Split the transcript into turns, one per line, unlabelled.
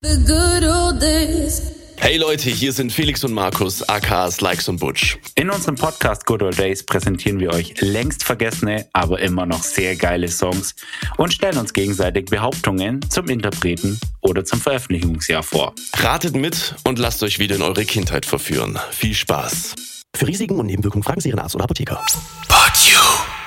The good old days.
Hey Leute, hier sind Felix und Markus, aka Likes und Butch.
In unserem Podcast Good Old Days präsentieren wir euch längst vergessene, aber immer noch sehr geile Songs und stellen uns gegenseitig Behauptungen zum Interpreten oder zum Veröffentlichungsjahr vor.
Ratet mit und lasst euch wieder in eure Kindheit verführen. Viel Spaß.
Für Risiken und Nebenwirkungen fragen Sie Ihren Arzt oder Apotheker.
But you.